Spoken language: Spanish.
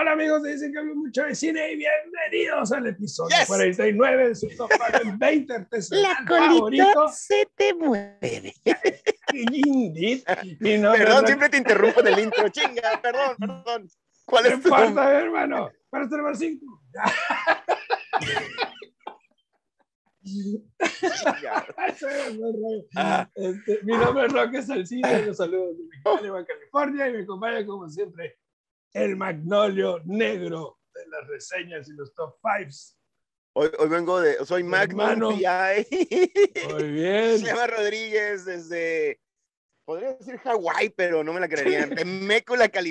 Hola amigos, dicen que hablo mucho de cine y bienvenidos al episodio 49 de su top 20 artesanal La colita se te mueve. Indeed. perdón, siempre te interrumpo en el intro, chinga, perdón, perdón. ¿Cuál es tu nombre? hermano? ¿Cuál es tu número 5? este, mi nombre es Roque Salcino, los saludos de Mexicali, California, y me acompaña como siempre el magnolio negro de las reseñas y los top fives. Hoy, hoy vengo de, soy Magnum Muy bien. Se llama Rodríguez desde, podría decir Hawái, pero no me la creería. Mécula, California.